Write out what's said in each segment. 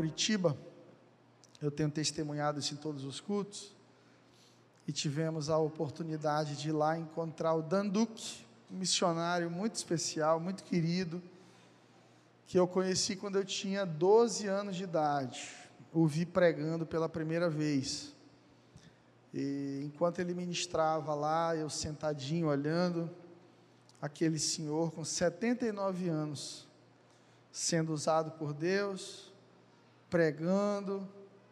Curitiba, eu tenho testemunhado isso em todos os cultos, e tivemos a oportunidade de ir lá encontrar o Dan Duque, um missionário muito especial, muito querido, que eu conheci quando eu tinha 12 anos de idade. O vi pregando pela primeira vez. E enquanto ele ministrava lá, eu sentadinho olhando, aquele senhor com 79 anos, sendo usado por Deus, pregando,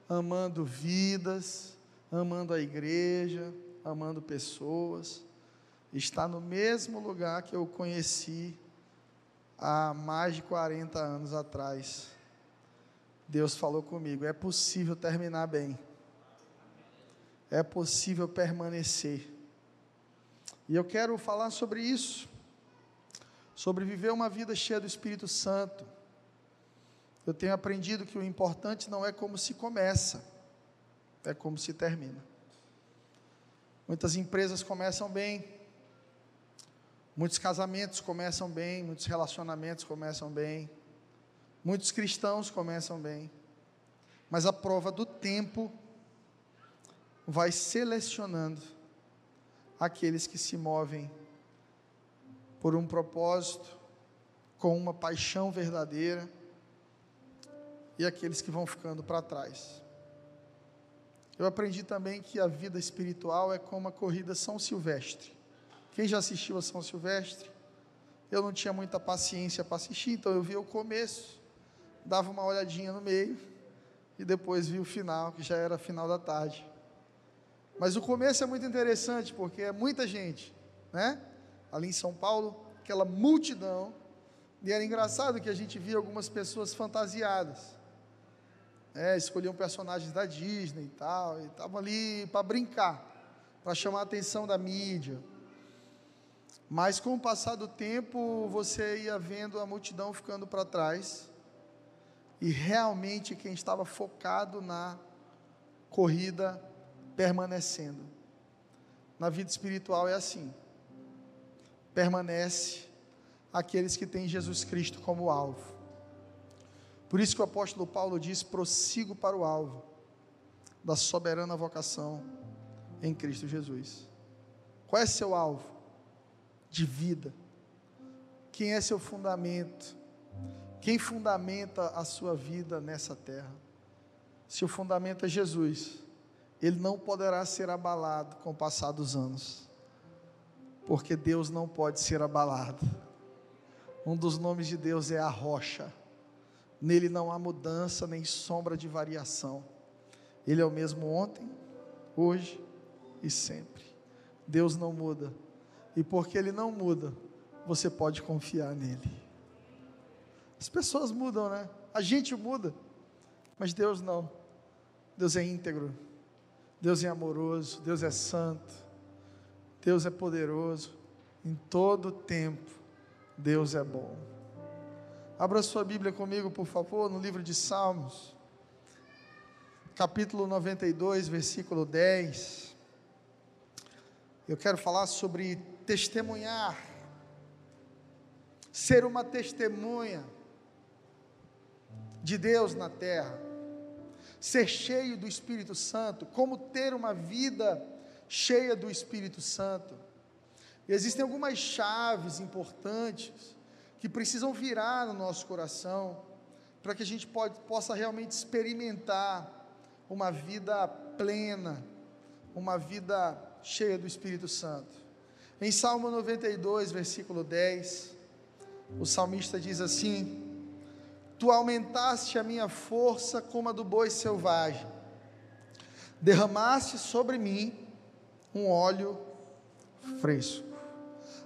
amando vidas, amando a igreja, amando pessoas, está no mesmo lugar que eu conheci há mais de 40 anos atrás. Deus falou comigo: é possível terminar bem, é possível permanecer. E eu quero falar sobre isso, sobre viver uma vida cheia do Espírito Santo. Eu tenho aprendido que o importante não é como se começa, é como se termina. Muitas empresas começam bem, muitos casamentos começam bem, muitos relacionamentos começam bem, muitos cristãos começam bem, mas a prova do tempo vai selecionando aqueles que se movem por um propósito, com uma paixão verdadeira, e aqueles que vão ficando para trás. Eu aprendi também que a vida espiritual é como a corrida São Silvestre. Quem já assistiu a São Silvestre? Eu não tinha muita paciência para assistir, então eu via o começo, dava uma olhadinha no meio e depois vi o final, que já era final da tarde. Mas o começo é muito interessante porque é muita gente, né? Ali em São Paulo, aquela multidão, e era engraçado que a gente via algumas pessoas fantasiadas é, escolhiam personagens da Disney e tal, e estavam ali para brincar, para chamar a atenção da mídia. Mas com o passar do tempo, você ia vendo a multidão ficando para trás, e realmente quem estava focado na corrida permanecendo. Na vida espiritual é assim: permanece aqueles que têm Jesus Cristo como alvo. Por isso que o apóstolo Paulo diz: prossigo para o alvo da soberana vocação em Cristo Jesus. Qual é seu alvo? De vida. Quem é seu fundamento? Quem fundamenta a sua vida nessa terra? Se o fundamento é Jesus, ele não poderá ser abalado com o passar dos anos, porque Deus não pode ser abalado. Um dos nomes de Deus é a rocha. Nele não há mudança nem sombra de variação. Ele é o mesmo ontem, hoje e sempre. Deus não muda. E porque ele não muda, você pode confiar nele. As pessoas mudam, né? A gente muda, mas Deus não. Deus é íntegro. Deus é amoroso, Deus é santo. Deus é poderoso. Em todo tempo, Deus é bom. Abra sua Bíblia comigo, por favor, no livro de Salmos, capítulo 92, versículo 10. Eu quero falar sobre testemunhar, ser uma testemunha de Deus na terra, ser cheio do Espírito Santo, como ter uma vida cheia do Espírito Santo. E existem algumas chaves importantes que precisam virar no nosso coração, para que a gente pode, possa realmente experimentar uma vida plena, uma vida cheia do Espírito Santo. Em Salmo 92, versículo 10, o salmista diz assim: Tu aumentaste a minha força como a do boi selvagem, derramaste sobre mim um óleo fresco.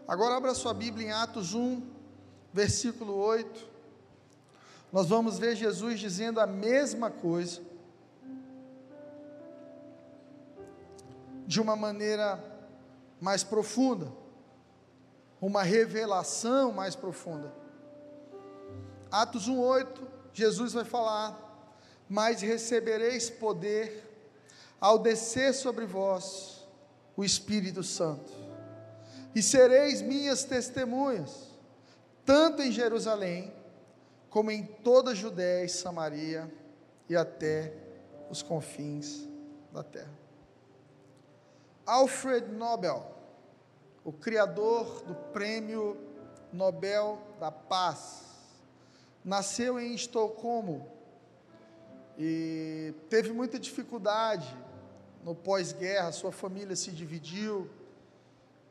Agora abra sua Bíblia em Atos 1, versículo 8, nós vamos ver Jesus dizendo a mesma coisa, de uma maneira mais profunda, uma revelação mais profunda. Atos 1,8, Jesus vai falar: Mas recebereis poder ao descer sobre vós o Espírito Santo, e sereis minhas testemunhas tanto em Jerusalém, como em toda a Judéia e Samaria e até os confins da terra. Alfred Nobel, o criador do Prêmio Nobel da Paz, nasceu em Estocolmo e teve muita dificuldade no pós-guerra, sua família se dividiu.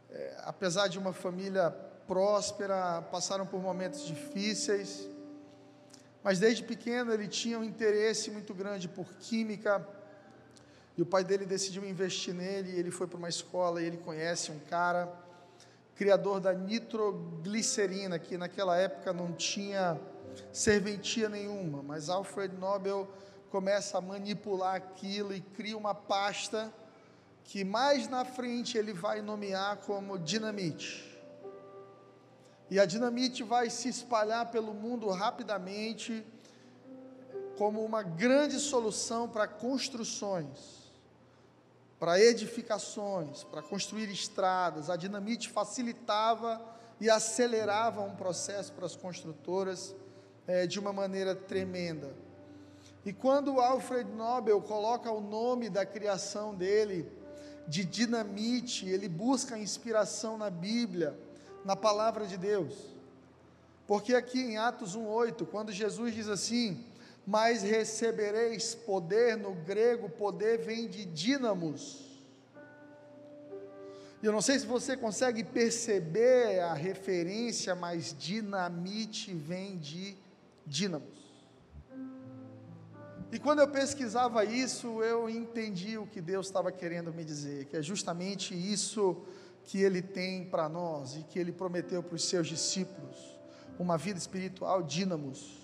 É, apesar de uma família próspera, passaram por momentos difíceis, mas desde pequeno ele tinha um interesse muito grande por química, e o pai dele decidiu investir nele, ele foi para uma escola e ele conhece um cara, criador da nitroglicerina, que naquela época não tinha serventia nenhuma, mas Alfred Nobel começa a manipular aquilo e cria uma pasta que mais na frente ele vai nomear como dinamite. E a dinamite vai se espalhar pelo mundo rapidamente como uma grande solução para construções, para edificações, para construir estradas. A dinamite facilitava e acelerava um processo para as construtoras é, de uma maneira tremenda. E quando Alfred Nobel coloca o nome da criação dele de dinamite, ele busca inspiração na Bíblia, na palavra de Deus. Porque aqui em Atos 1:8, quando Jesus diz assim: "Mas recebereis poder", no grego poder vem de dínamos. E eu não sei se você consegue perceber a referência, mas dinamite vem de dínamos. E quando eu pesquisava isso, eu entendi o que Deus estava querendo me dizer, que é justamente isso que Ele tem para nós e que Ele prometeu para os seus discípulos: uma vida espiritual dínamos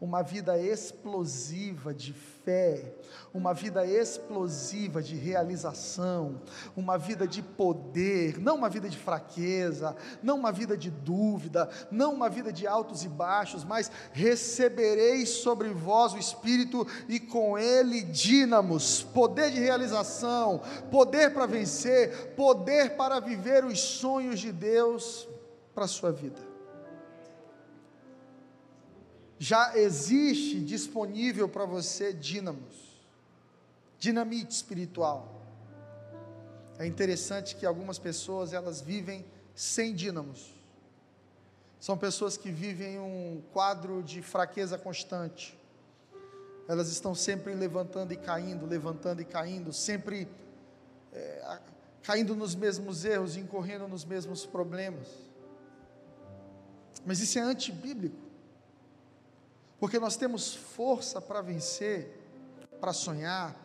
uma vida explosiva de fé, uma vida explosiva de realização, uma vida de poder, não uma vida de fraqueza, não uma vida de dúvida, não uma vida de altos e baixos, mas recebereis sobre vós o Espírito e com ele dínamos, poder de realização, poder para vencer, poder para viver os sonhos de Deus para a sua vida já existe disponível para você dínamos, dinamite espiritual. É interessante que algumas pessoas elas vivem sem dínamos. São pessoas que vivem um quadro de fraqueza constante. Elas estão sempre levantando e caindo, levantando e caindo, sempre é, caindo nos mesmos erros, incorrendo nos mesmos problemas. Mas isso é antibíblico. Porque nós temos força para vencer, para sonhar,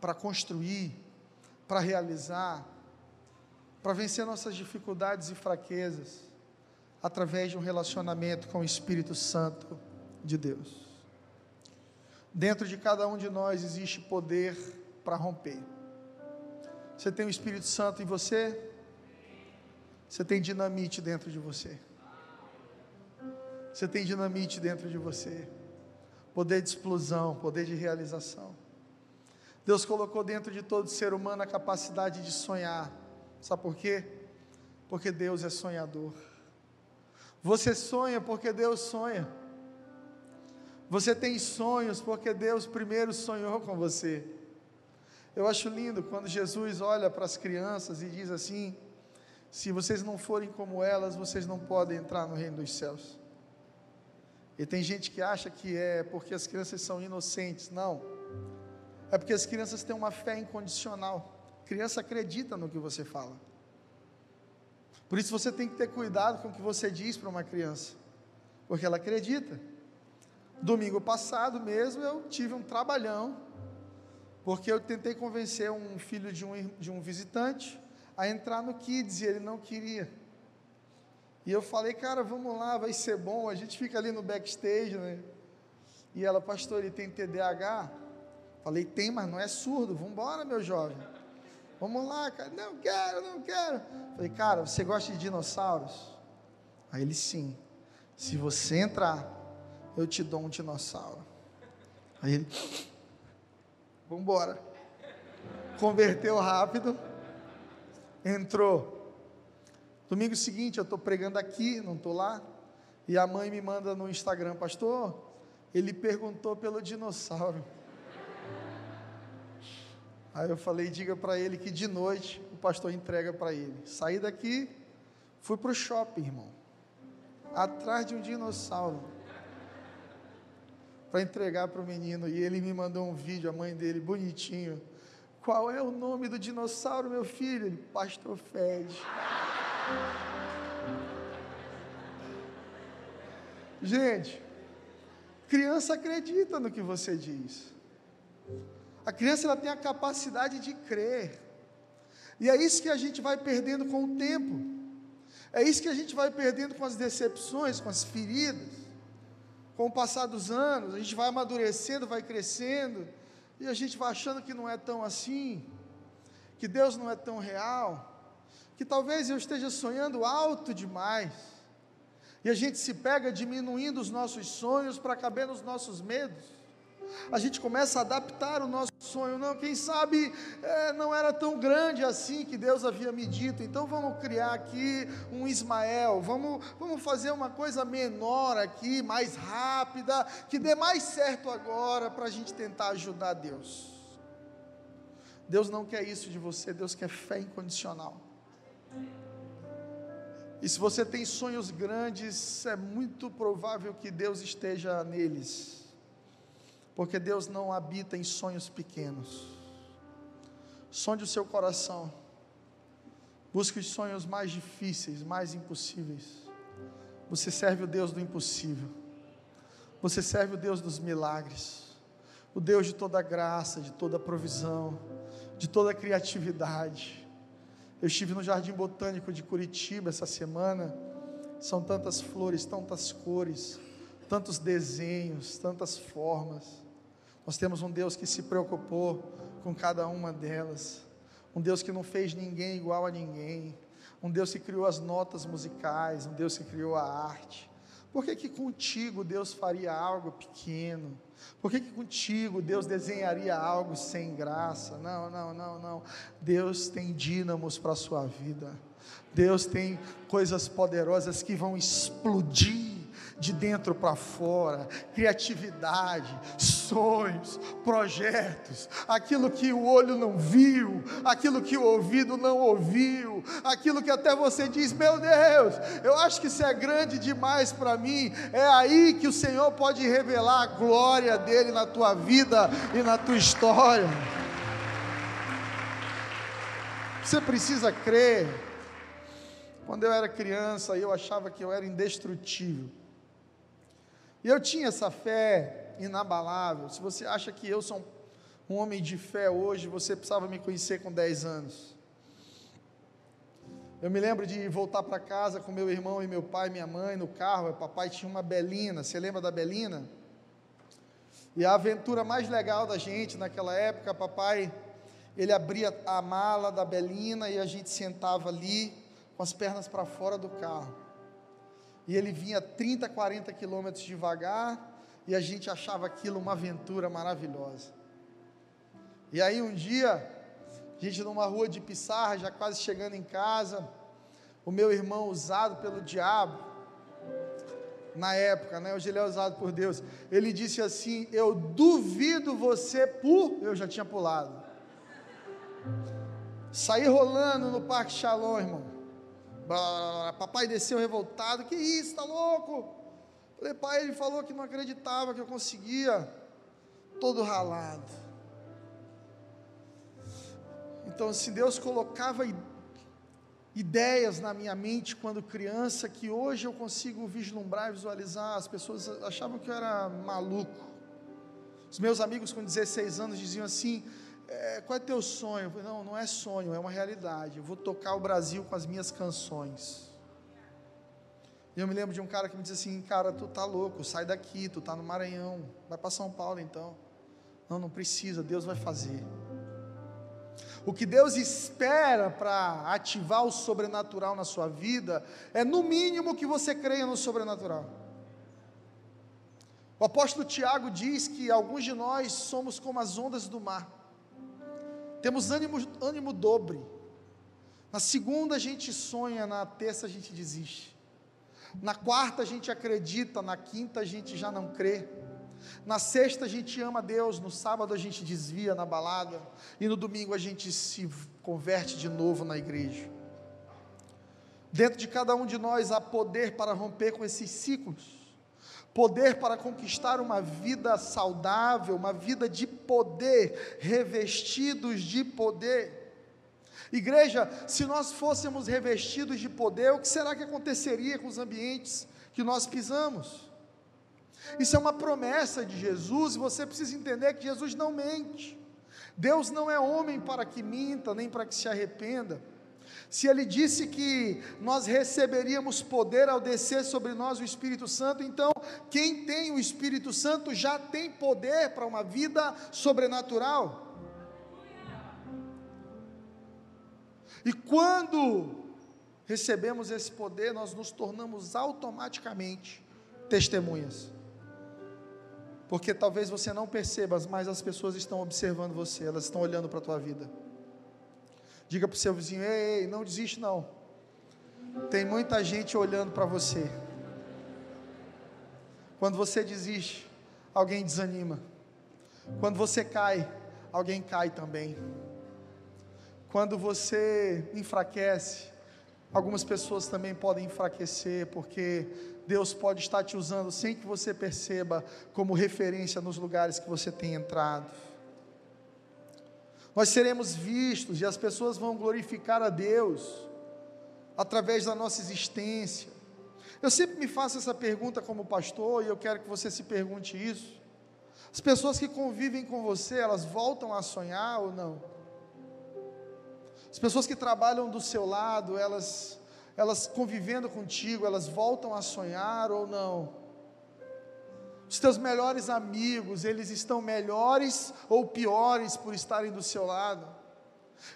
para construir, para realizar, para vencer nossas dificuldades e fraquezas, através de um relacionamento com o Espírito Santo de Deus. Dentro de cada um de nós existe poder para romper. Você tem o Espírito Santo em você? Você tem dinamite dentro de você. Você tem dinamite dentro de você, poder de explosão, poder de realização. Deus colocou dentro de todo ser humano a capacidade de sonhar. Sabe por quê? Porque Deus é sonhador. Você sonha porque Deus sonha. Você tem sonhos porque Deus primeiro sonhou com você. Eu acho lindo quando Jesus olha para as crianças e diz assim: se vocês não forem como elas, vocês não podem entrar no reino dos céus. E tem gente que acha que é porque as crianças são inocentes. Não. É porque as crianças têm uma fé incondicional. A criança acredita no que você fala. Por isso você tem que ter cuidado com o que você diz para uma criança. Porque ela acredita. Domingo passado mesmo eu tive um trabalhão. Porque eu tentei convencer um filho de um, de um visitante a entrar no Kids e ele não queria. E eu falei, cara, vamos lá, vai ser bom. A gente fica ali no backstage, né? E ela, pastor, ele tem TDAH? Falei, tem, mas não é surdo. Vamos embora, meu jovem. Vamos lá, cara. Não quero, não quero. Falei, cara, você gosta de dinossauros? Aí ele, sim. Se você entrar, eu te dou um dinossauro. Aí ele, vamos embora. Converteu rápido. Entrou. Domingo seguinte eu estou pregando aqui, não estou lá, e a mãe me manda no Instagram, pastor, ele perguntou pelo dinossauro. Aí eu falei, diga para ele que de noite o pastor entrega para ele. Saí daqui, fui para o shopping, irmão. Atrás de um dinossauro. Para entregar para o menino. E ele me mandou um vídeo, a mãe dele, bonitinho. Qual é o nome do dinossauro, meu filho? Ele, Pastor Fed. Gente, criança acredita no que você diz. A criança ela tem a capacidade de crer. E é isso que a gente vai perdendo com o tempo. É isso que a gente vai perdendo com as decepções, com as feridas. Com o passar dos anos, a gente vai amadurecendo, vai crescendo, e a gente vai achando que não é tão assim, que Deus não é tão real, que talvez eu esteja sonhando alto demais. E a gente se pega diminuindo os nossos sonhos para caber nos nossos medos a gente começa a adaptar o nosso sonho. Não, quem sabe é, não era tão grande assim que Deus havia me dito. Então vamos criar aqui um Ismael. Vamos, vamos fazer uma coisa menor aqui, mais rápida, que dê mais certo agora para a gente tentar ajudar Deus. Deus não quer isso de você. Deus quer fé incondicional. E se você tem sonhos grandes, é muito provável que Deus esteja neles porque Deus não habita em sonhos pequenos. Sonde o seu coração. Busque os sonhos mais difíceis, mais impossíveis. Você serve o Deus do impossível. Você serve o Deus dos milagres. O Deus de toda graça, de toda provisão, de toda criatividade. Eu estive no Jardim Botânico de Curitiba essa semana. São tantas flores, tantas cores, tantos desenhos, tantas formas. Nós temos um Deus que se preocupou com cada uma delas, um Deus que não fez ninguém igual a ninguém, um Deus que criou as notas musicais, um Deus que criou a arte. Por que, que contigo Deus faria algo pequeno? Por que, que contigo Deus desenharia algo sem graça? Não, não, não, não. Deus tem dínamos para a sua vida. Deus tem coisas poderosas que vão explodir de dentro para fora, criatividade, sonhos, projetos, aquilo que o olho não viu, aquilo que o ouvido não ouviu, aquilo que até você diz: Meu Deus, eu acho que isso é grande demais para mim. É aí que o Senhor pode revelar a glória dele na tua vida e na tua história. Você precisa crer. Quando eu era criança, eu achava que eu era indestrutível. E eu tinha essa fé inabalável. Se você acha que eu sou um homem de fé hoje, você precisava me conhecer com 10 anos. Eu me lembro de voltar para casa com meu irmão e meu pai e minha mãe no carro. O papai tinha uma Belina. Você lembra da Belina? E a aventura mais legal da gente naquela época, papai, ele abria a mala da Belina e a gente sentava ali com as pernas para fora do carro e ele vinha 30, 40 quilômetros devagar, e a gente achava aquilo uma aventura maravilhosa. E aí um dia, a gente numa rua de Pissarra, já quase chegando em casa, o meu irmão usado pelo diabo, na época, né, hoje ele é usado por Deus, ele disse assim: Eu duvido você por. Eu já tinha pulado. Saí rolando no Parque Shalom, irmão. Papai desceu revoltado. Que isso, tá louco? Falei, pai, ele falou que não acreditava que eu conseguia. Todo ralado. Então, assim, Deus colocava ideias na minha mente quando criança que hoje eu consigo vislumbrar e visualizar. As pessoas achavam que eu era maluco. Os meus amigos com 16 anos diziam assim: é, qual é teu sonho? Falei, não, não é sonho, é uma realidade. Eu vou tocar o Brasil com as minhas canções. E eu me lembro de um cara que me disse assim, cara, tu tá louco, sai daqui, tu tá no Maranhão, vai para São Paulo então. Não, não precisa, Deus vai fazer. O que Deus espera para ativar o sobrenatural na sua vida é no mínimo que você creia no sobrenatural. O apóstolo Tiago diz que alguns de nós somos como as ondas do mar. Temos ânimo, ânimo dobre. Na segunda a gente sonha, na terça a gente desiste. Na quarta a gente acredita, na quinta a gente já não crê. Na sexta a gente ama Deus, no sábado a gente desvia na balada e no domingo a gente se converte de novo na igreja. Dentro de cada um de nós há poder para romper com esses ciclos, poder para conquistar uma vida saudável, uma vida de poder, revestidos de poder. Igreja, se nós fôssemos revestidos de poder, o que será que aconteceria com os ambientes que nós pisamos? Isso é uma promessa de Jesus e você precisa entender que Jesus não mente. Deus não é homem para que minta, nem para que se arrependa. Se ele disse que nós receberíamos poder ao descer sobre nós o Espírito Santo, então quem tem o Espírito Santo já tem poder para uma vida sobrenatural. E quando recebemos esse poder, nós nos tornamos automaticamente testemunhas. Porque talvez você não perceba, mas as pessoas estão observando você, elas estão olhando para a tua vida. Diga para o seu vizinho: ei, ei, não desiste não. Tem muita gente olhando para você. Quando você desiste, alguém desanima. Quando você cai, alguém cai também. Quando você enfraquece, algumas pessoas também podem enfraquecer, porque Deus pode estar te usando sem que você perceba, como referência nos lugares que você tem entrado. Nós seremos vistos e as pessoas vão glorificar a Deus através da nossa existência. Eu sempre me faço essa pergunta como pastor e eu quero que você se pergunte isso. As pessoas que convivem com você, elas voltam a sonhar ou não? As pessoas que trabalham do seu lado, elas, elas convivendo contigo, elas voltam a sonhar ou não? Os teus melhores amigos, eles estão melhores ou piores por estarem do seu lado?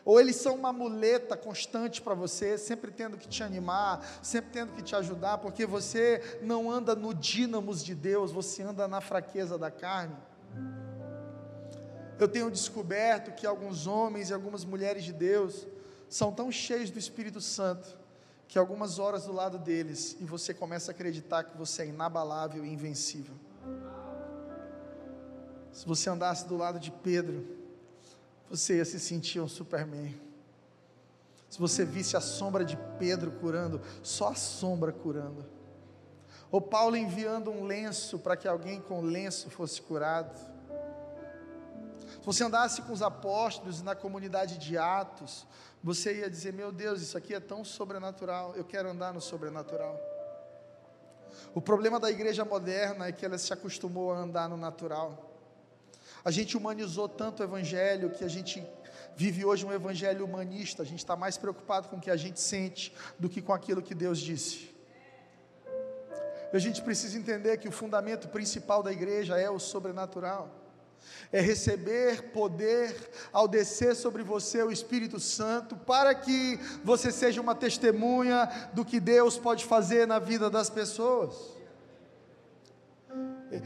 Ou eles são uma muleta constante para você, sempre tendo que te animar, sempre tendo que te ajudar, porque você não anda no dínamos de Deus, você anda na fraqueza da carne. Eu tenho descoberto que alguns homens e algumas mulheres de Deus são tão cheios do Espírito Santo que algumas horas do lado deles e você começa a acreditar que você é inabalável e invencível. Se você andasse do lado de Pedro, você ia se sentir um Superman. Se você visse a sombra de Pedro curando, só a sombra curando. Ou Paulo enviando um lenço para que alguém com lenço fosse curado se você andasse com os apóstolos na comunidade de Atos, você ia dizer: Meu Deus, isso aqui é tão sobrenatural, eu quero andar no sobrenatural. O problema da igreja moderna é que ela se acostumou a andar no natural. A gente humanizou tanto o evangelho que a gente vive hoje um evangelho humanista. A gente está mais preocupado com o que a gente sente do que com aquilo que Deus disse. E a gente precisa entender que o fundamento principal da igreja é o sobrenatural é receber poder ao descer sobre você o Espírito Santo, para que você seja uma testemunha do que Deus pode fazer na vida das pessoas.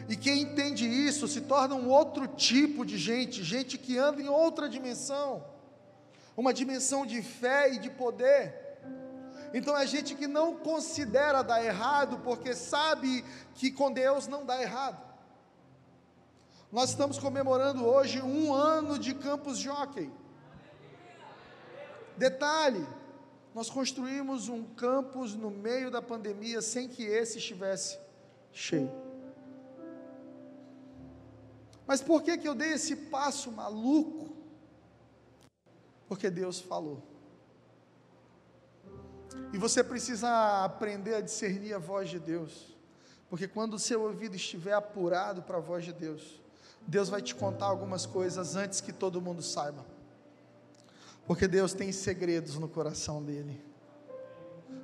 E quem entende isso se torna um outro tipo de gente, gente que anda em outra dimensão, uma dimensão de fé e de poder. Então é gente que não considera dar errado, porque sabe que com Deus não dá errado. Nós estamos comemorando hoje um ano de Campus Jockey. Detalhe: nós construímos um campus no meio da pandemia sem que esse estivesse cheio. Mas por que, que eu dei esse passo maluco? Porque Deus falou. E você precisa aprender a discernir a voz de Deus. Porque quando o seu ouvido estiver apurado para a voz de Deus, Deus vai te contar algumas coisas antes que todo mundo saiba. Porque Deus tem segredos no coração dele.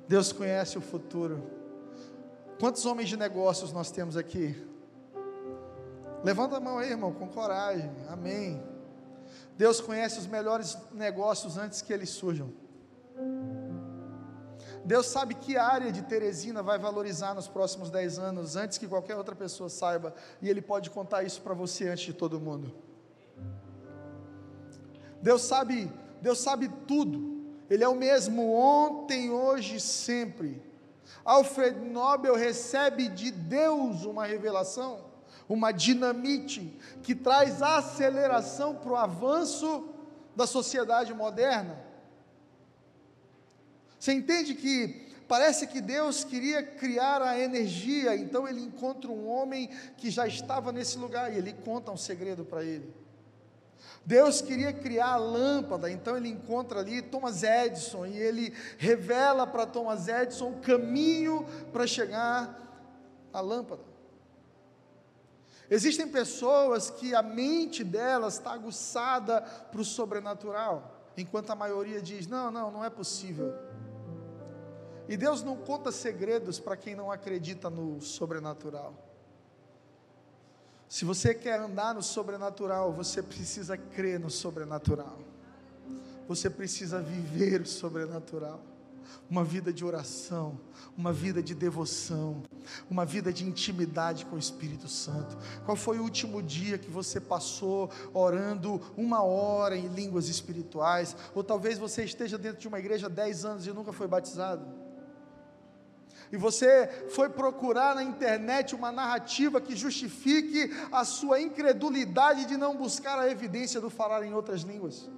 Deus conhece o futuro. Quantos homens de negócios nós temos aqui? Levanta a mão aí, irmão, com coragem. Amém. Deus conhece os melhores negócios antes que eles surjam. Deus sabe que área de Teresina vai valorizar nos próximos 10 anos, antes que qualquer outra pessoa saiba, e Ele pode contar isso para você antes de todo mundo. Deus sabe, Deus sabe tudo. Ele é o mesmo ontem, hoje e sempre. Alfred Nobel recebe de Deus uma revelação. Uma dinamite que traz aceleração para o avanço da sociedade moderna. Você entende que parece que Deus queria criar a energia, então ele encontra um homem que já estava nesse lugar e ele conta um segredo para ele. Deus queria criar a lâmpada, então ele encontra ali Thomas Edison e ele revela para Thomas Edison o caminho para chegar à lâmpada. Existem pessoas que a mente delas está aguçada para o sobrenatural, enquanto a maioria diz: não, não, não é possível. E Deus não conta segredos para quem não acredita no sobrenatural. Se você quer andar no sobrenatural, você precisa crer no sobrenatural. Você precisa viver o sobrenatural. Uma vida de oração, uma vida de devoção, uma vida de intimidade com o Espírito Santo. Qual foi o último dia que você passou orando uma hora em línguas espirituais? Ou talvez você esteja dentro de uma igreja há 10 anos e nunca foi batizado? e você foi procurar na internet uma narrativa que justifique a sua incredulidade de não buscar a evidência do falar em outras línguas.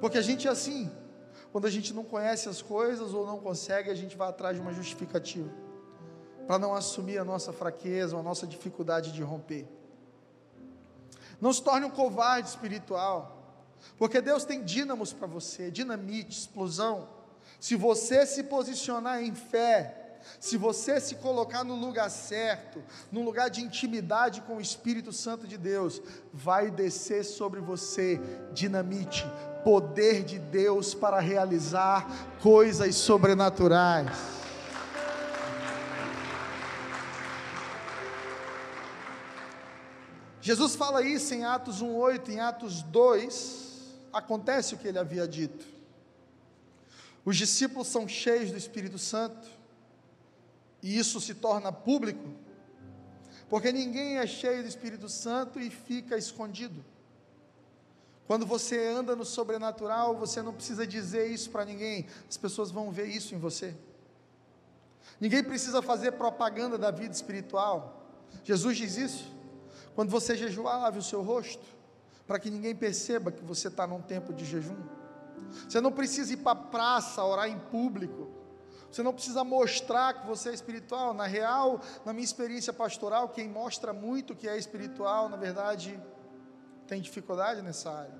Porque a gente é assim, quando a gente não conhece as coisas ou não consegue, a gente vai atrás de uma justificativa, para não assumir a nossa fraqueza, a nossa dificuldade de romper. Não se torne um covarde espiritual, porque Deus tem dínamos para você, dinamite, explosão se você se posicionar em fé, se você se colocar no lugar certo, no lugar de intimidade com o Espírito Santo de Deus, vai descer sobre você dinamite, poder de Deus para realizar coisas sobrenaturais. Jesus fala isso em Atos 1:8, em Atos 2, acontece o que ele havia dito. Os discípulos são cheios do Espírito Santo, e isso se torna público, porque ninguém é cheio do Espírito Santo e fica escondido. Quando você anda no sobrenatural, você não precisa dizer isso para ninguém, as pessoas vão ver isso em você. Ninguém precisa fazer propaganda da vida espiritual. Jesus diz isso. Quando você jejuar, lave o seu rosto, para que ninguém perceba que você está num tempo de jejum. Você não precisa ir para a praça orar em público. Você não precisa mostrar que você é espiritual. Na real, na minha experiência pastoral, quem mostra muito que é espiritual, na verdade, tem dificuldade nessa área.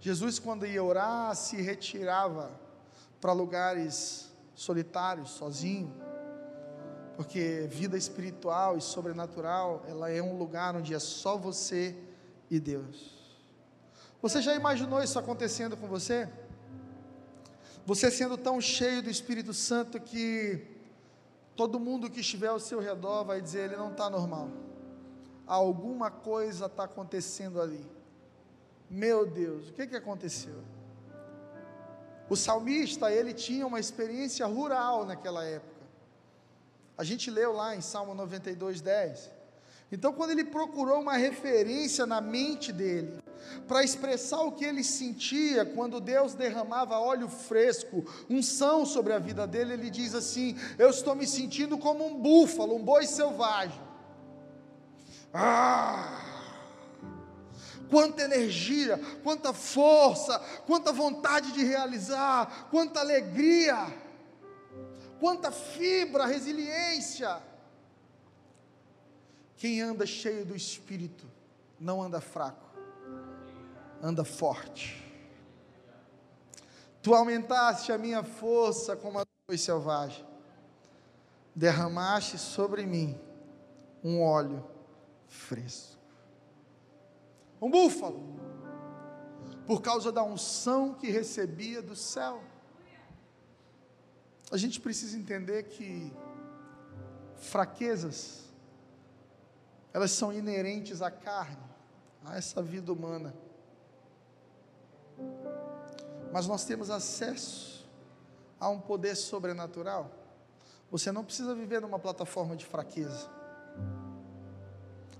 Jesus, quando ia orar, se retirava para lugares solitários, sozinho, porque vida espiritual e sobrenatural, ela é um lugar onde é só você e Deus. Você já imaginou isso acontecendo com você? Você sendo tão cheio do Espírito Santo que todo mundo que estiver ao seu redor vai dizer: ele não está normal. Alguma coisa está acontecendo ali. Meu Deus, o que, que aconteceu? O salmista, ele tinha uma experiência rural naquela época. A gente leu lá em Salmo 92, 10. Então, quando ele procurou uma referência na mente dele, para expressar o que ele sentia quando Deus derramava óleo fresco, unção sobre a vida dele, ele diz assim: Eu estou me sentindo como um búfalo, um boi selvagem. Ah! Quanta energia, quanta força, quanta vontade de realizar, quanta alegria, quanta fibra, resiliência. Quem anda cheio do espírito não anda fraco forte. Tu aumentaste a minha força como a boi selvagem, derramaste sobre mim um óleo fresco. Um búfalo, por causa da unção que recebia do céu. A gente precisa entender que fraquezas, elas são inerentes à carne, a essa vida humana. Mas nós temos acesso a um poder sobrenatural. Você não precisa viver numa plataforma de fraqueza.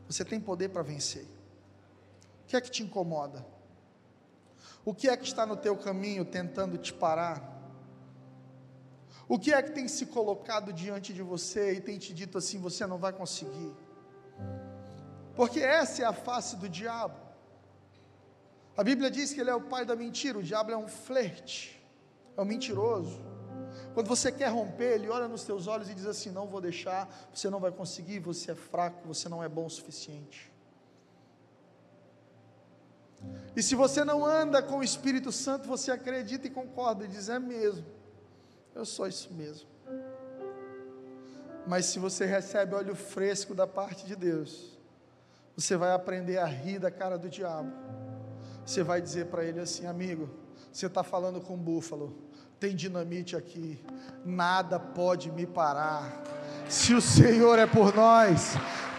Você tem poder para vencer. O que é que te incomoda? O que é que está no teu caminho tentando te parar? O que é que tem se colocado diante de você e tem te dito assim: você não vai conseguir? Porque essa é a face do diabo. A Bíblia diz que ele é o pai da mentira, o diabo é um flerte, é um mentiroso. Quando você quer romper, ele olha nos teus olhos e diz assim: Não vou deixar, você não vai conseguir, você é fraco, você não é bom o suficiente. E se você não anda com o Espírito Santo, você acredita e concorda e diz: É mesmo, eu sou isso mesmo. Mas se você recebe óleo fresco da parte de Deus, você vai aprender a rir da cara do diabo. Você vai dizer para ele assim: Amigo, você está falando com búfalo, tem dinamite aqui, nada pode me parar. Se o Senhor é por nós,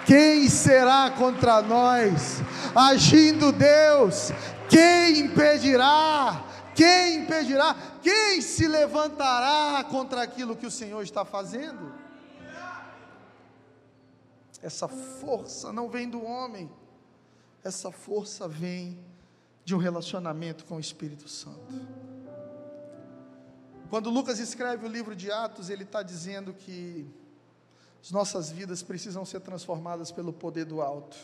quem será contra nós? Agindo Deus, quem impedirá? Quem impedirá? Quem se levantará contra aquilo que o Senhor está fazendo? Essa força não vem do homem, essa força vem de um relacionamento com o Espírito Santo. Quando Lucas escreve o livro de Atos, ele está dizendo que as nossas vidas precisam ser transformadas pelo poder do alto.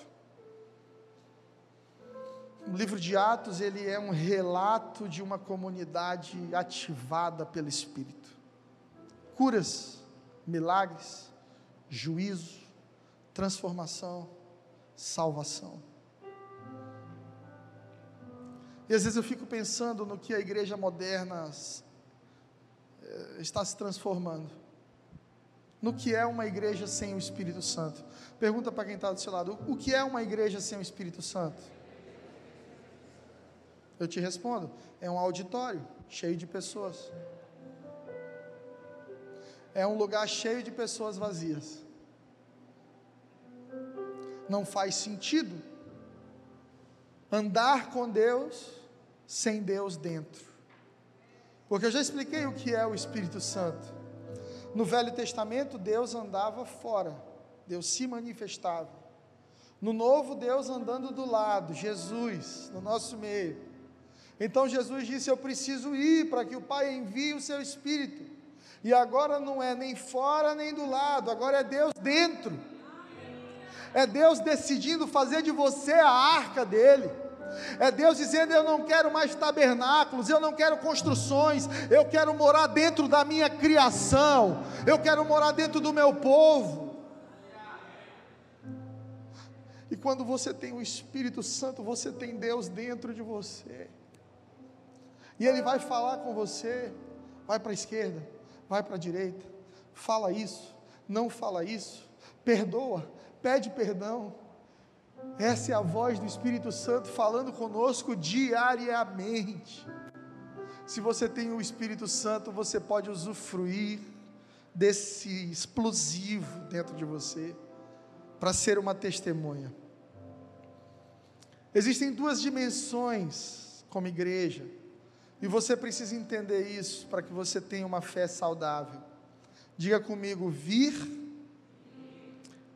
O livro de Atos, ele é um relato de uma comunidade ativada pelo Espírito. Curas, milagres, juízo, transformação, salvação. E às vezes eu fico pensando no que a igreja moderna eh, está se transformando no que é uma igreja sem o Espírito Santo. Pergunta para quem está do seu lado: o que é uma igreja sem o Espírito Santo? Eu te respondo: é um auditório cheio de pessoas. É um lugar cheio de pessoas vazias. Não faz sentido andar com Deus sem Deus dentro. Porque eu já expliquei o que é o Espírito Santo. No Velho Testamento, Deus andava fora, Deus se manifestava. No Novo, Deus andando do lado, Jesus, no nosso meio. Então Jesus disse: Eu preciso ir para que o Pai envie o seu Espírito. E agora não é nem fora nem do lado, agora é Deus dentro. É Deus decidindo fazer de você a arca dele. É Deus dizendo: Eu não quero mais tabernáculos, eu não quero construções, eu quero morar dentro da minha criação, eu quero morar dentro do meu povo. E quando você tem o Espírito Santo, você tem Deus dentro de você. E Ele vai falar com você, vai para a esquerda, vai para a direita, fala isso, não fala isso, perdoa, pede perdão essa é a voz do Espírito Santo falando conosco diariamente. Se você tem o Espírito Santo, você pode usufruir desse explosivo dentro de você para ser uma testemunha. Existem duas dimensões como igreja, e você precisa entender isso para que você tenha uma fé saudável. Diga comigo: vir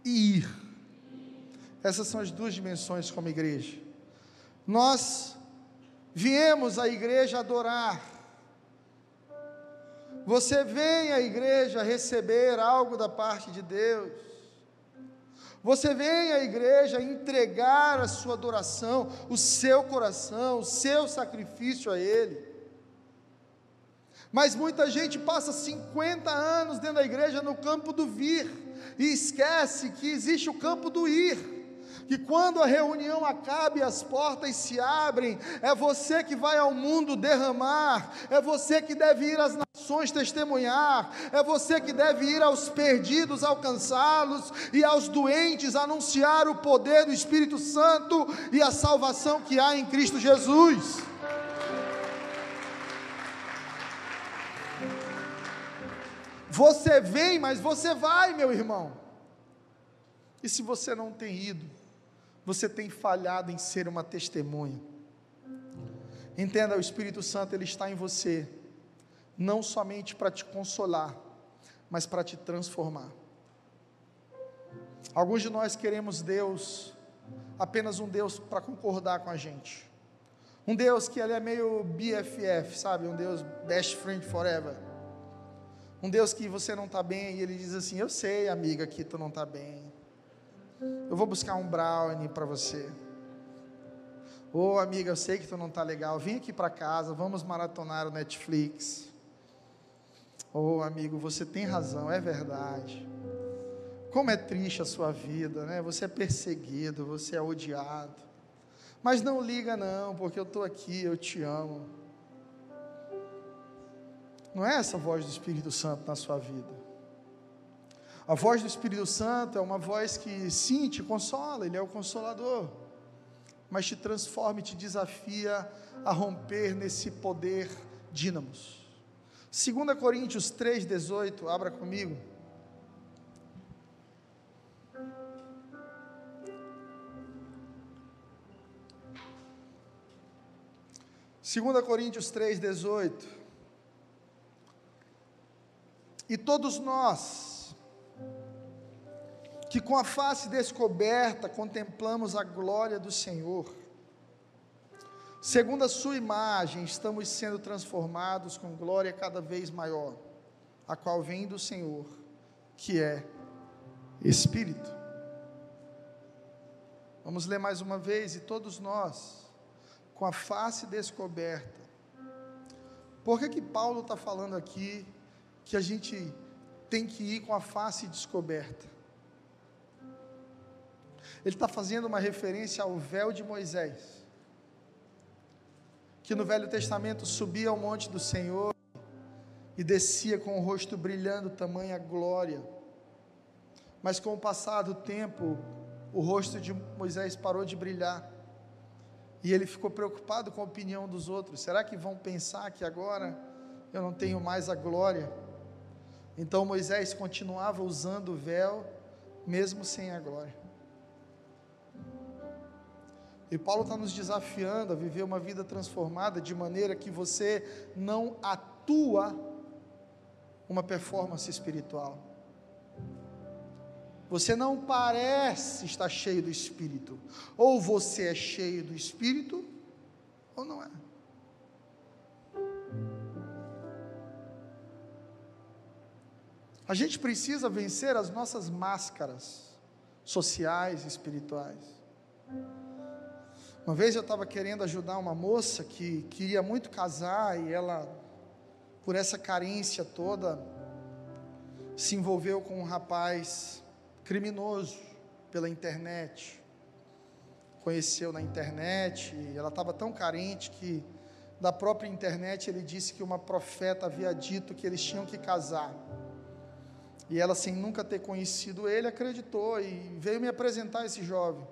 e ir. Essas são as duas dimensões como igreja. Nós viemos à igreja adorar. Você vem à igreja receber algo da parte de Deus. Você vem à igreja entregar a sua adoração, o seu coração, o seu sacrifício a Ele. Mas muita gente passa 50 anos dentro da igreja no campo do vir e esquece que existe o campo do ir que quando a reunião acaba e as portas se abrem, é você que vai ao mundo derramar, é você que deve ir às nações testemunhar, é você que deve ir aos perdidos alcançá-los e aos doentes anunciar o poder do Espírito Santo e a salvação que há em Cristo Jesus. Você vem, mas você vai, meu irmão. E se você não tem ido, você tem falhado em ser uma testemunha. Entenda, o Espírito Santo ele está em você, não somente para te consolar, mas para te transformar. Alguns de nós queremos Deus, apenas um Deus para concordar com a gente. Um Deus que ele é meio BFF, sabe? Um Deus best friend forever. Um Deus que você não está bem e ele diz assim: Eu sei, amiga, que tu não está bem. Eu vou buscar um brownie para você. Ô oh, amiga, eu sei que tu não tá legal. Vem aqui para casa, vamos maratonar o Netflix. Ô oh, amigo, você tem razão, é verdade. Como é triste a sua vida, né? Você é perseguido, você é odiado. Mas não liga não, porque eu estou aqui, eu te amo. Não é essa voz do Espírito Santo na sua vida. A voz do Espírito Santo é uma voz que sim te consola, ele é o consolador, mas te transforma e te desafia a romper nesse poder dínamos. 2 Coríntios 3,18, abra comigo. 2 Coríntios 3,18. E todos nós, que com a face descoberta contemplamos a glória do Senhor, segundo a Sua imagem, estamos sendo transformados com glória cada vez maior, a qual vem do Senhor, que é Espírito. Vamos ler mais uma vez, e todos nós, com a face descoberta. Por que, que Paulo está falando aqui que a gente tem que ir com a face descoberta? Ele está fazendo uma referência ao véu de Moisés, que no Velho Testamento subia ao monte do Senhor e descia com o rosto brilhando, tamanha glória. Mas com o passar do tempo, o rosto de Moisés parou de brilhar. E ele ficou preocupado com a opinião dos outros. Será que vão pensar que agora eu não tenho mais a glória? Então Moisés continuava usando o véu, mesmo sem a glória. E Paulo está nos desafiando a viver uma vida transformada de maneira que você não atua uma performance espiritual. Você não parece estar cheio do Espírito. Ou você é cheio do Espírito, ou não é. A gente precisa vencer as nossas máscaras sociais e espirituais. Uma vez eu estava querendo ajudar uma moça que queria muito casar e ela, por essa carência toda, se envolveu com um rapaz criminoso pela internet. Conheceu na internet, e ela estava tão carente que da própria internet ele disse que uma profeta havia dito que eles tinham que casar. E ela, sem nunca ter conhecido ele, acreditou e veio me apresentar esse jovem.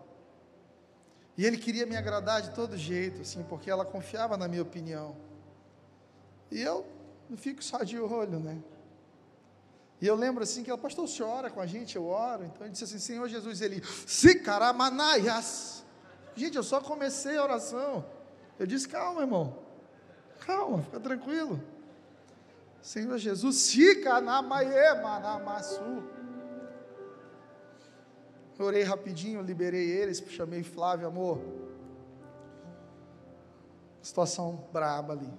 E ele queria me agradar de todo jeito, assim, porque ela confiava na minha opinião. E eu não fico só de olho, né? E eu lembro assim que o pastor, o senhor ora com a gente, eu oro. Então ele disse assim, Senhor Jesus, ele, Sicaramanaias. Gente, eu só comecei a oração. Eu disse, calma, irmão. Calma, fica tranquilo. Senhor Jesus, Sicanamaiemanamasu. Orei rapidinho, liberei eles, chamei Flávio, amor. Situação braba ali.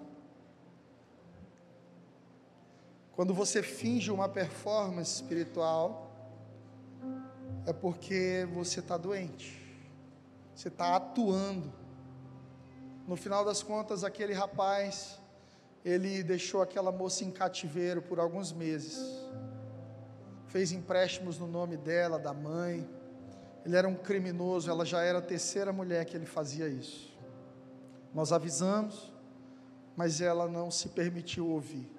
Quando você finge uma performance espiritual, é porque você está doente, você está atuando. No final das contas, aquele rapaz, ele deixou aquela moça em cativeiro por alguns meses, fez empréstimos no nome dela, da mãe. Ele era um criminoso, ela já era a terceira mulher que ele fazia isso. Nós avisamos, mas ela não se permitiu ouvir.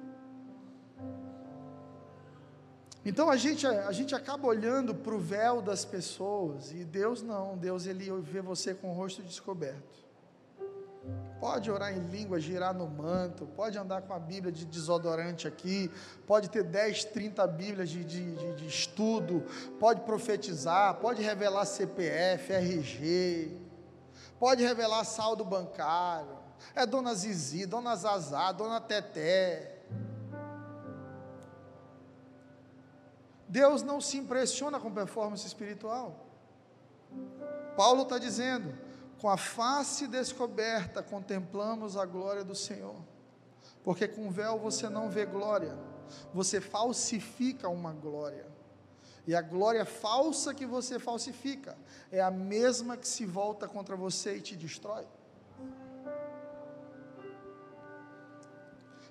Então a gente, a gente acaba olhando para o véu das pessoas e Deus não, Deus ele vê você com o rosto descoberto. Pode orar em língua, girar no manto, pode andar com a Bíblia de desodorante aqui, pode ter 10, 30 Bíblias de, de, de, estudo, pode profetizar, pode revelar CPF, RG, pode revelar saldo bancário, é Dona Zizi, Dona Zazá, Dona Teté, Deus não se impressiona com performance espiritual. Paulo está dizendo: com a face descoberta contemplamos a glória do Senhor, porque com véu você não vê glória, você falsifica uma glória. E a glória falsa que você falsifica é a mesma que se volta contra você e te destrói.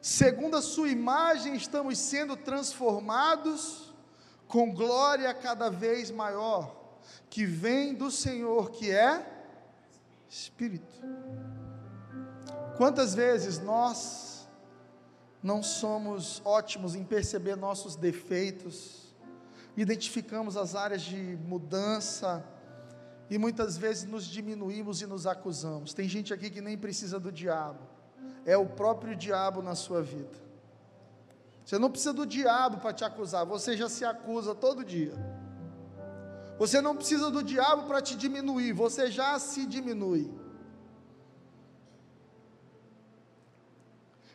Segundo a sua imagem, estamos sendo transformados com glória cada vez maior, que vem do Senhor, que é Espírito. Quantas vezes nós não somos ótimos em perceber nossos defeitos, identificamos as áreas de mudança e muitas vezes nos diminuímos e nos acusamos. Tem gente aqui que nem precisa do diabo, é o próprio diabo na sua vida. Você não precisa do diabo para te acusar, você já se acusa todo dia. Você não precisa do diabo para te diminuir, você já se diminui.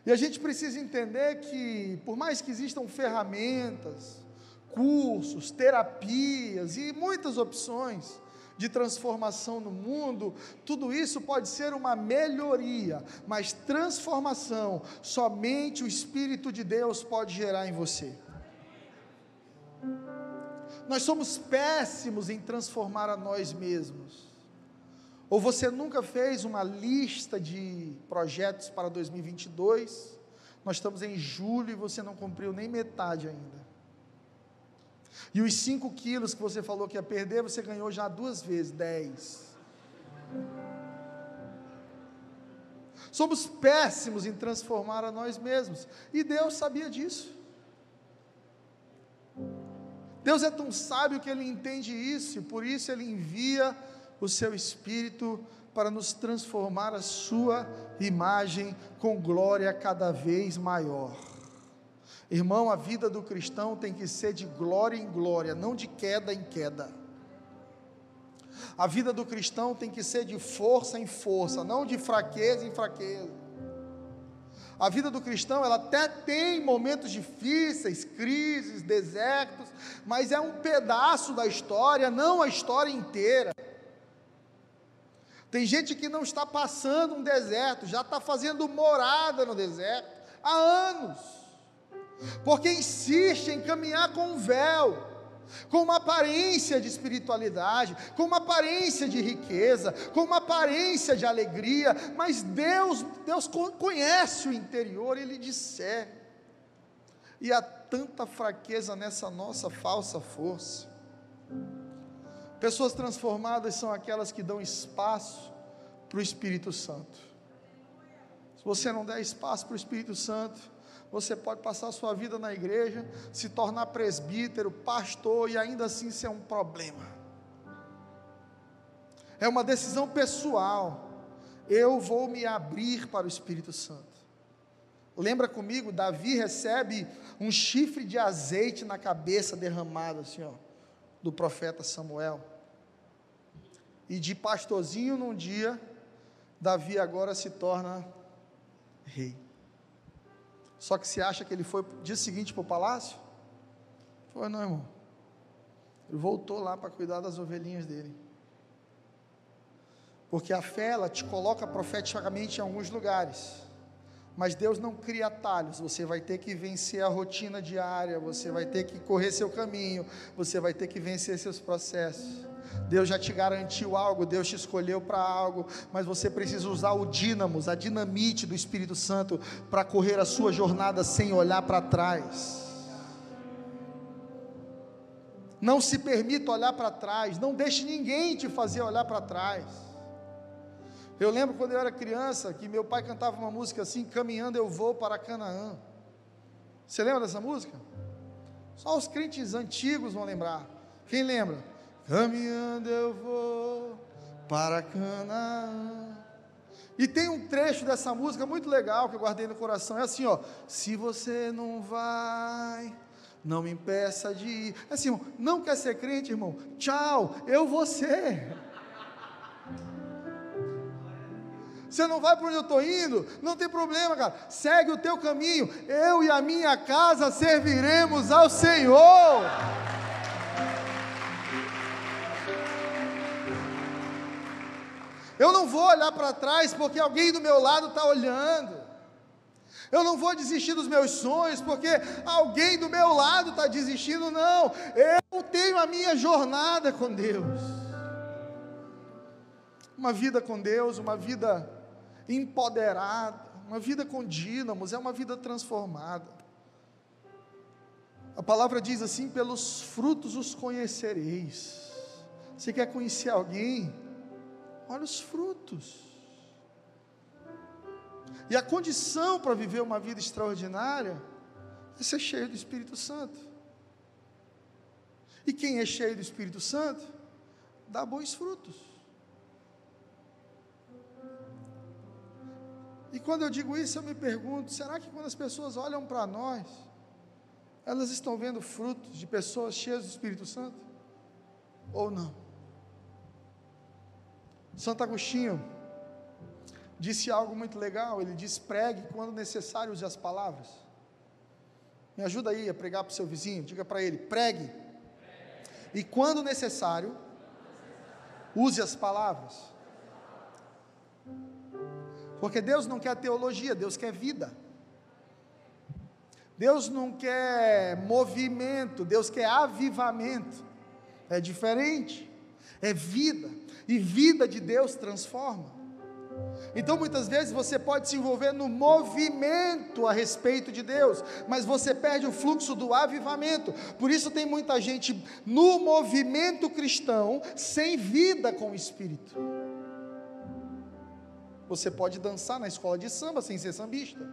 E a gente precisa entender que, por mais que existam ferramentas, cursos, terapias e muitas opções de transformação no mundo, tudo isso pode ser uma melhoria, mas transformação somente o Espírito de Deus pode gerar em você. Nós somos péssimos em transformar a nós mesmos. Ou você nunca fez uma lista de projetos para 2022? Nós estamos em julho e você não cumpriu nem metade ainda. E os 5 quilos que você falou que ia perder, você ganhou já duas vezes, 10. Somos péssimos em transformar a nós mesmos. E Deus sabia disso. Deus é tão sábio que Ele entende isso, e por isso Ele envia o seu Espírito para nos transformar a sua imagem com glória cada vez maior. Irmão, a vida do cristão tem que ser de glória em glória, não de queda em queda. A vida do cristão tem que ser de força em força, não de fraqueza em fraqueza. A vida do cristão, ela até tem momentos difíceis, crises, desertos, mas é um pedaço da história, não a história inteira. Tem gente que não está passando um deserto, já está fazendo morada no deserto há anos, porque insiste em caminhar com um véu, com uma aparência de espiritualidade, com uma aparência de riqueza, com uma aparência de alegria, mas Deus, Deus conhece o interior, Ele discerne. E há tanta fraqueza nessa nossa falsa força. Pessoas transformadas são aquelas que dão espaço para o Espírito Santo. Se você não der espaço para o Espírito Santo, você pode passar a sua vida na igreja, se tornar presbítero, pastor e ainda assim ser um problema. É uma decisão pessoal. Eu vou me abrir para o Espírito Santo. Lembra comigo, Davi recebe um chifre de azeite na cabeça derramado assim, ó do profeta Samuel. E de pastorzinho num dia, Davi agora se torna rei. Só que se acha que ele foi dia seguinte para o palácio? Foi não, irmão. Ele voltou lá para cuidar das ovelhinhas dele. Porque a fé, ela te coloca profeticamente em alguns lugares. Mas Deus não cria atalhos, você vai ter que vencer a rotina diária, você vai ter que correr seu caminho, você vai ter que vencer seus processos. Deus já te garantiu algo, Deus te escolheu para algo, mas você precisa usar o dínamos, a dinamite do Espírito Santo para correr a sua jornada sem olhar para trás. Não se permita olhar para trás, não deixe ninguém te fazer olhar para trás. Eu lembro quando eu era criança que meu pai cantava uma música assim: Caminhando eu vou para Canaã. Você lembra dessa música? Só os crentes antigos vão lembrar. Quem lembra? Caminhando eu vou para Canaã. E tem um trecho dessa música muito legal que eu guardei no coração. É assim, ó. Se você não vai, não me impeça de ir. É assim, irmão, não quer ser crente, irmão? Tchau, eu vou ser. Você não vai para onde eu estou indo? Não tem problema, cara. Segue o teu caminho. Eu e a minha casa serviremos ao Senhor. Eu não vou olhar para trás porque alguém do meu lado está olhando. Eu não vou desistir dos meus sonhos porque alguém do meu lado está desistindo, não. Eu tenho a minha jornada com Deus. Uma vida com Deus, uma vida empoderada, uma vida com dínamos, é uma vida transformada. A palavra diz assim: pelos frutos os conhecereis. Você quer conhecer alguém? Olha os frutos. E a condição para viver uma vida extraordinária é ser cheio do Espírito Santo. E quem é cheio do Espírito Santo, dá bons frutos. E quando eu digo isso, eu me pergunto: será que quando as pessoas olham para nós, elas estão vendo frutos de pessoas cheias do Espírito Santo? Ou não? Santo Agostinho, disse algo muito legal. Ele diz: pregue quando necessário, use as palavras. Me ajuda aí a pregar para o seu vizinho. Diga para ele: pregue. E quando necessário, use as palavras. Porque Deus não quer teologia, Deus quer vida. Deus não quer movimento, Deus quer avivamento. É diferente. É vida. E vida de Deus transforma. Então muitas vezes você pode se envolver no movimento a respeito de Deus, mas você perde o fluxo do avivamento. Por isso tem muita gente no movimento cristão sem vida com o Espírito. Você pode dançar na escola de samba sem ser sambista.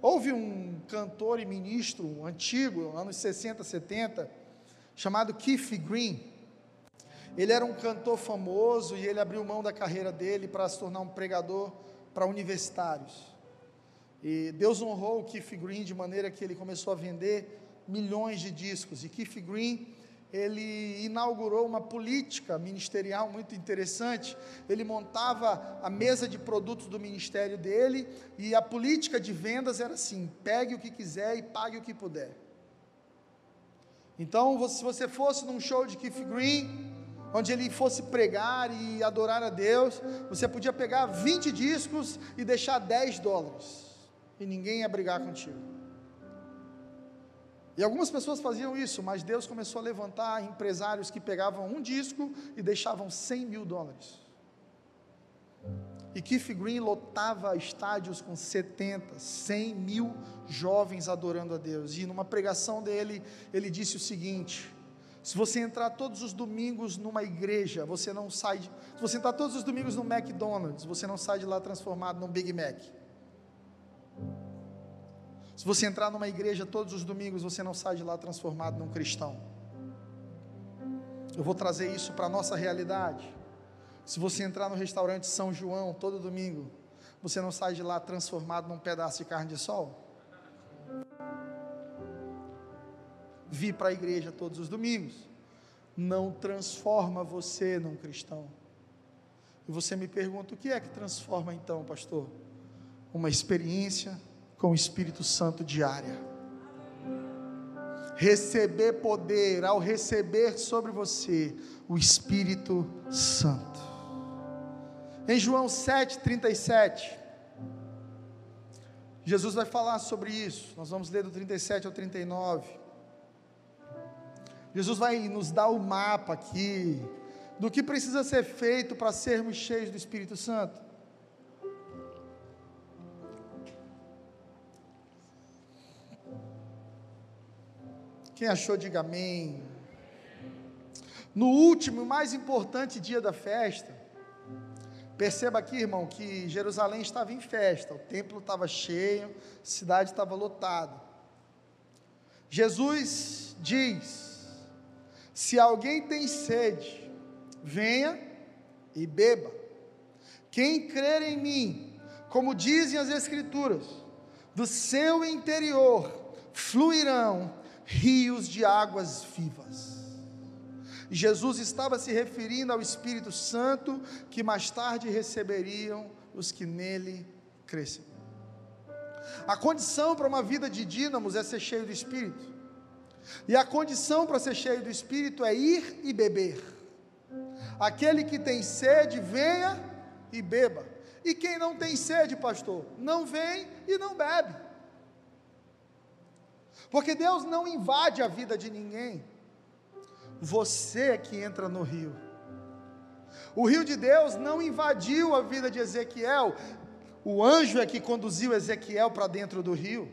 Houve um cantor e ministro antigo, anos 60, 70, chamado Keith Green. Ele era um cantor famoso e ele abriu mão da carreira dele para se tornar um pregador para universitários. E Deus honrou o Keith Green de maneira que ele começou a vender milhões de discos. E Keith Green, ele inaugurou uma política ministerial muito interessante. Ele montava a mesa de produtos do ministério dele e a política de vendas era assim: pegue o que quiser e pague o que puder. Então, se você fosse num show de Keith Green, onde ele fosse pregar e adorar a Deus, você podia pegar 20 discos e deixar 10 dólares, e ninguém ia brigar contigo. E algumas pessoas faziam isso, mas Deus começou a levantar empresários que pegavam um disco e deixavam 100 mil dólares. E Keith Green lotava estádios com 70, 100 mil jovens adorando a Deus. E numa pregação dele, ele disse o seguinte: se você entrar todos os domingos numa igreja, você não sai. De, se você entrar todos os domingos no McDonald's, você não sai de lá transformado num Big Mac. Se você entrar numa igreja todos os domingos, você não sai de lá transformado num cristão. Eu vou trazer isso para a nossa realidade. Se você entrar no restaurante São João todo domingo, você não sai de lá transformado num pedaço de carne de sol. Vir para a igreja todos os domingos, não transforma você num cristão. E você me pergunta: o que é que transforma então, pastor? Uma experiência com o Espírito Santo diária. Receber poder, ao receber sobre você o Espírito Santo. Em João 7,37, Jesus vai falar sobre isso. Nós vamos ler do 37 ao 39. Jesus vai nos dar o mapa aqui do que precisa ser feito para sermos cheios do Espírito Santo. Quem achou, diga amém. No último e mais importante dia da festa, perceba aqui, irmão, que Jerusalém estava em festa, o templo estava cheio, a cidade estava lotada. Jesus diz: se alguém tem sede, venha e beba. Quem crer em mim, como dizem as Escrituras, do seu interior fluirão rios de águas vivas. Jesus estava se referindo ao Espírito Santo que mais tarde receberiam os que nele crescem. A condição para uma vida de dínamos é ser cheio do Espírito. E a condição para ser cheio do Espírito é ir e beber. Aquele que tem sede, venha e beba. E quem não tem sede, pastor, não vem e não bebe. Porque Deus não invade a vida de ninguém. Você é que entra no rio. O rio de Deus não invadiu a vida de Ezequiel, o anjo é que conduziu Ezequiel para dentro do rio.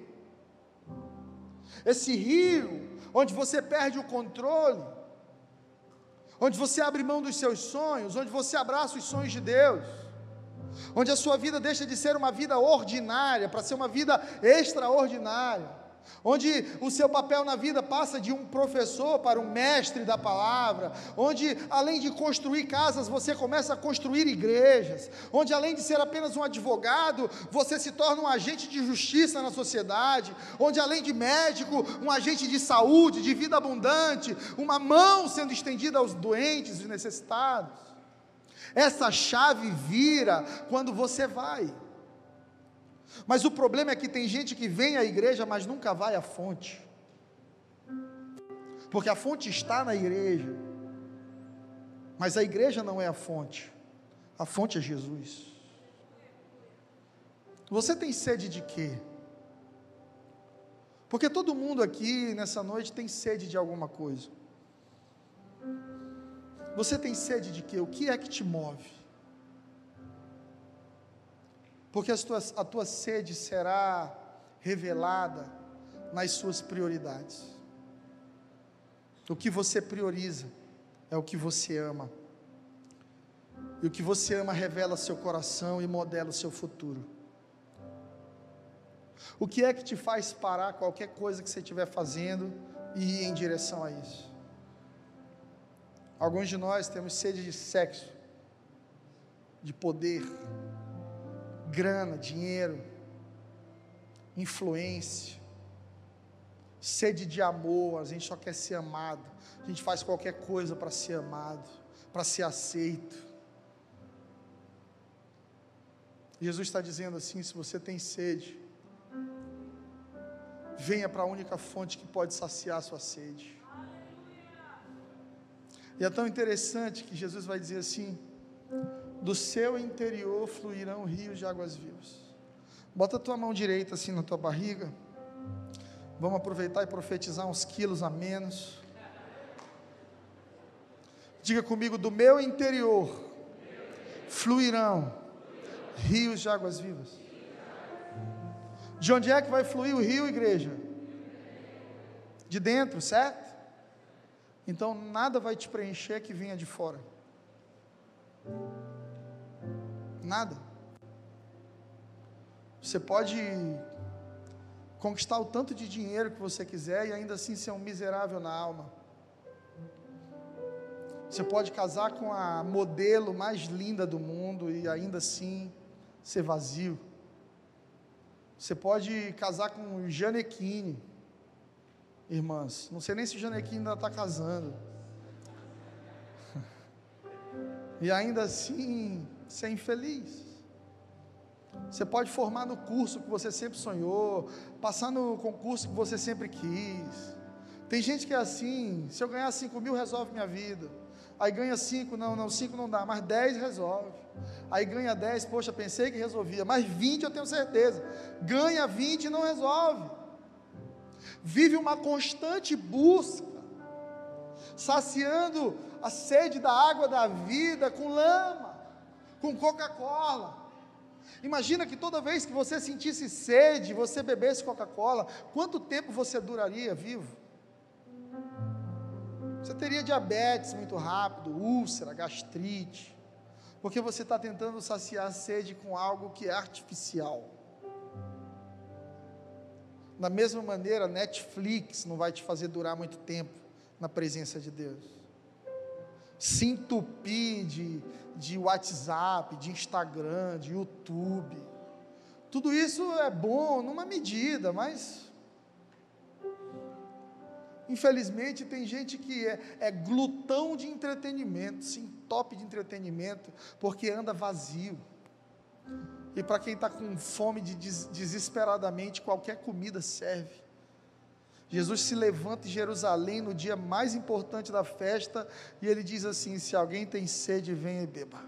Esse rio, onde você perde o controle, onde você abre mão dos seus sonhos, onde você abraça os sonhos de Deus, onde a sua vida deixa de ser uma vida ordinária para ser uma vida extraordinária onde o seu papel na vida passa de um professor para um mestre da palavra, onde além de construir casas, você começa a construir igrejas, onde além de ser apenas um advogado, você se torna um agente de justiça na sociedade, onde além de médico, um agente de saúde, de vida abundante, uma mão sendo estendida aos doentes e necessitados. Essa chave vira quando você vai. Mas o problema é que tem gente que vem à igreja, mas nunca vai à fonte. Porque a fonte está na igreja. Mas a igreja não é a fonte. A fonte é Jesus. Você tem sede de quê? Porque todo mundo aqui nessa noite tem sede de alguma coisa. Você tem sede de quê? O que é que te move? Porque tuas, a tua sede será revelada nas suas prioridades. O que você prioriza é o que você ama. E o que você ama revela seu coração e modela o seu futuro. O que é que te faz parar qualquer coisa que você estiver fazendo e ir em direção a isso? Alguns de nós temos sede de sexo, de poder, grana, dinheiro, influência, sede de amor, a gente só quer ser amado, a gente faz qualquer coisa para ser amado, para ser aceito. Jesus está dizendo assim: se você tem sede, venha para a única fonte que pode saciar a sua sede. E é tão interessante que Jesus vai dizer assim: do seu interior fluirão rios de águas vivas. Bota a tua mão direita assim na tua barriga. Vamos aproveitar e profetizar uns quilos a menos. Diga comigo: do meu interior fluirão rios de águas vivas. De onde é que vai fluir o rio, igreja? De dentro, certo? Então nada vai te preencher que venha de fora. Nada. Você pode conquistar o tanto de dinheiro que você quiser e ainda assim ser um miserável na alma. Você pode casar com a modelo mais linda do mundo e ainda assim ser vazio. Você pode casar com o Janequine, irmãs. Não sei nem se o Janequine ainda está casando. E ainda assim ser infeliz. Você pode formar no curso que você sempre sonhou, passar no concurso que você sempre quis. Tem gente que é assim: se eu ganhar 5 mil, resolve minha vida. Aí ganha 5, não, não, 5 não dá, mas 10 resolve. Aí ganha 10, poxa, pensei que resolvia, mas 20 eu tenho certeza. Ganha 20 e não resolve. Vive uma constante busca, saciando a sede da água da vida com lama com Coca-Cola. Imagina que toda vez que você sentisse sede, você bebesse Coca-Cola, quanto tempo você duraria vivo? Você teria diabetes muito rápido, úlcera, gastrite, porque você está tentando saciar a sede com algo que é artificial. Da mesma maneira, Netflix não vai te fazer durar muito tempo na presença de Deus. Se entupir de, de WhatsApp, de Instagram, de YouTube. Tudo isso é bom numa medida, mas infelizmente tem gente que é, é glutão de entretenimento, sim, top de entretenimento, porque anda vazio. E para quem está com fome de des, desesperadamente, qualquer comida serve. Jesus se levanta em Jerusalém no dia mais importante da festa e ele diz assim: Se alguém tem sede, venha e beba.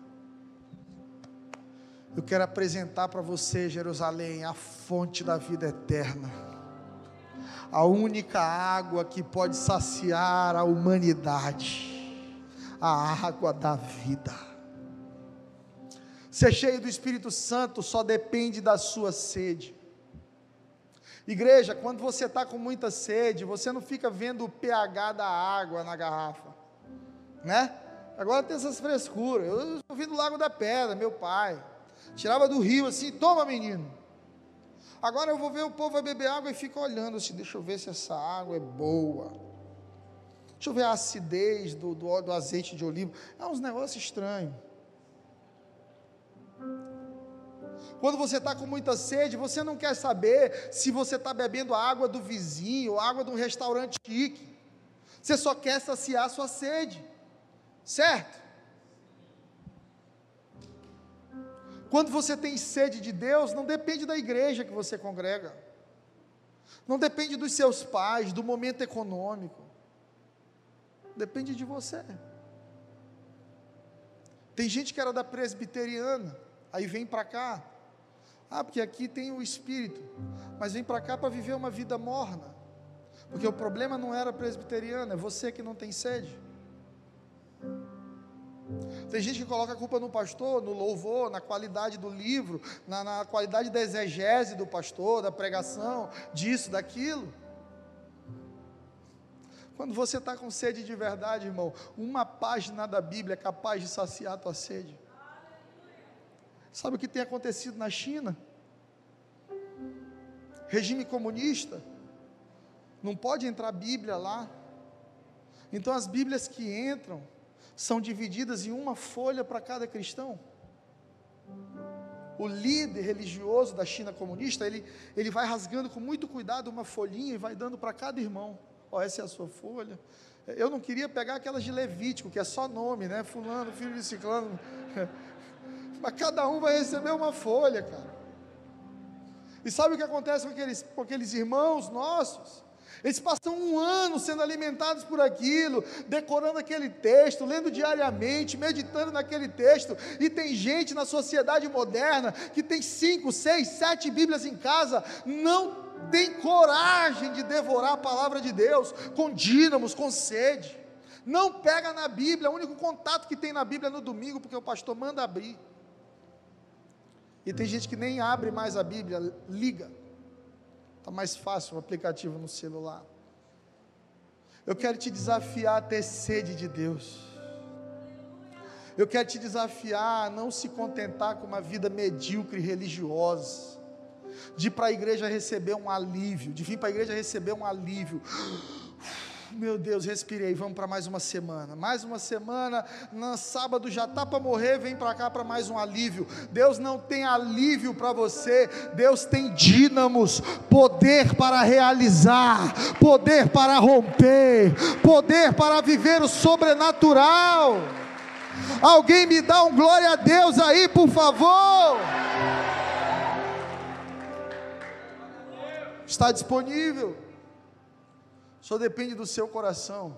Eu quero apresentar para você, Jerusalém, a fonte da vida eterna, a única água que pode saciar a humanidade, a água da vida. Ser cheio do Espírito Santo só depende da sua sede. Igreja, quando você está com muita sede, você não fica vendo o pH da água na garrafa, né? Agora tem essas frescuras. Eu vim do Lago da Pedra, meu pai. Tirava do rio assim, toma menino. Agora eu vou ver o povo vai beber água e fica olhando assim, deixa eu ver se essa água é boa. Deixa eu ver a acidez do, do, do azeite de oliva. É uns negócios estranhos. Quando você está com muita sede, você não quer saber se você está bebendo a água do vizinho ou água de um restaurante chique. Você só quer saciar a sua sede. Certo? Quando você tem sede de Deus, não depende da igreja que você congrega. Não depende dos seus pais, do momento econômico. Depende de você. Tem gente que era da presbiteriana, aí vem para cá, ah, porque aqui tem o Espírito. Mas vem para cá para viver uma vida morna. Porque o problema não era presbiteriano, é você que não tem sede. Tem gente que coloca a culpa no pastor, no louvor, na qualidade do livro, na, na qualidade da exegese do pastor, da pregação, disso, daquilo. Quando você está com sede de verdade, irmão, uma página da Bíblia é capaz de saciar a tua sede. Sabe o que tem acontecido na China? Regime comunista. Não pode entrar Bíblia lá. Então as Bíblias que entram são divididas em uma folha para cada cristão. O líder religioso da China comunista, ele, ele vai rasgando com muito cuidado uma folhinha e vai dando para cada irmão. Ó, oh, essa é a sua folha. Eu não queria pegar aquelas de Levítico, que é só nome, né? Fulano, filho de ciclano. Mas cada um vai receber uma folha, cara. E sabe o que acontece com aqueles, com aqueles irmãos nossos? Eles passam um ano sendo alimentados por aquilo, decorando aquele texto, lendo diariamente, meditando naquele texto. E tem gente na sociedade moderna que tem cinco, seis, sete Bíblias em casa, não tem coragem de devorar a palavra de Deus com dínamos, com sede. Não pega na Bíblia, o único contato que tem na Bíblia é no domingo, porque o pastor manda abrir. E tem gente que nem abre mais a Bíblia, liga. Está mais fácil o aplicativo no celular. Eu quero te desafiar a ter sede de Deus. Eu quero te desafiar a não se contentar com uma vida medíocre religiosa. De ir para a igreja receber um alívio, de vir para a igreja receber um alívio meu Deus, respirei, vamos para mais uma semana. Mais uma semana, no sábado já está para morrer, vem para cá para mais um alívio. Deus não tem alívio para você, Deus tem dínamos, poder para realizar, poder para romper, poder para viver o sobrenatural. Alguém me dá um glória a Deus aí, por favor. Está disponível. Só depende do seu coração.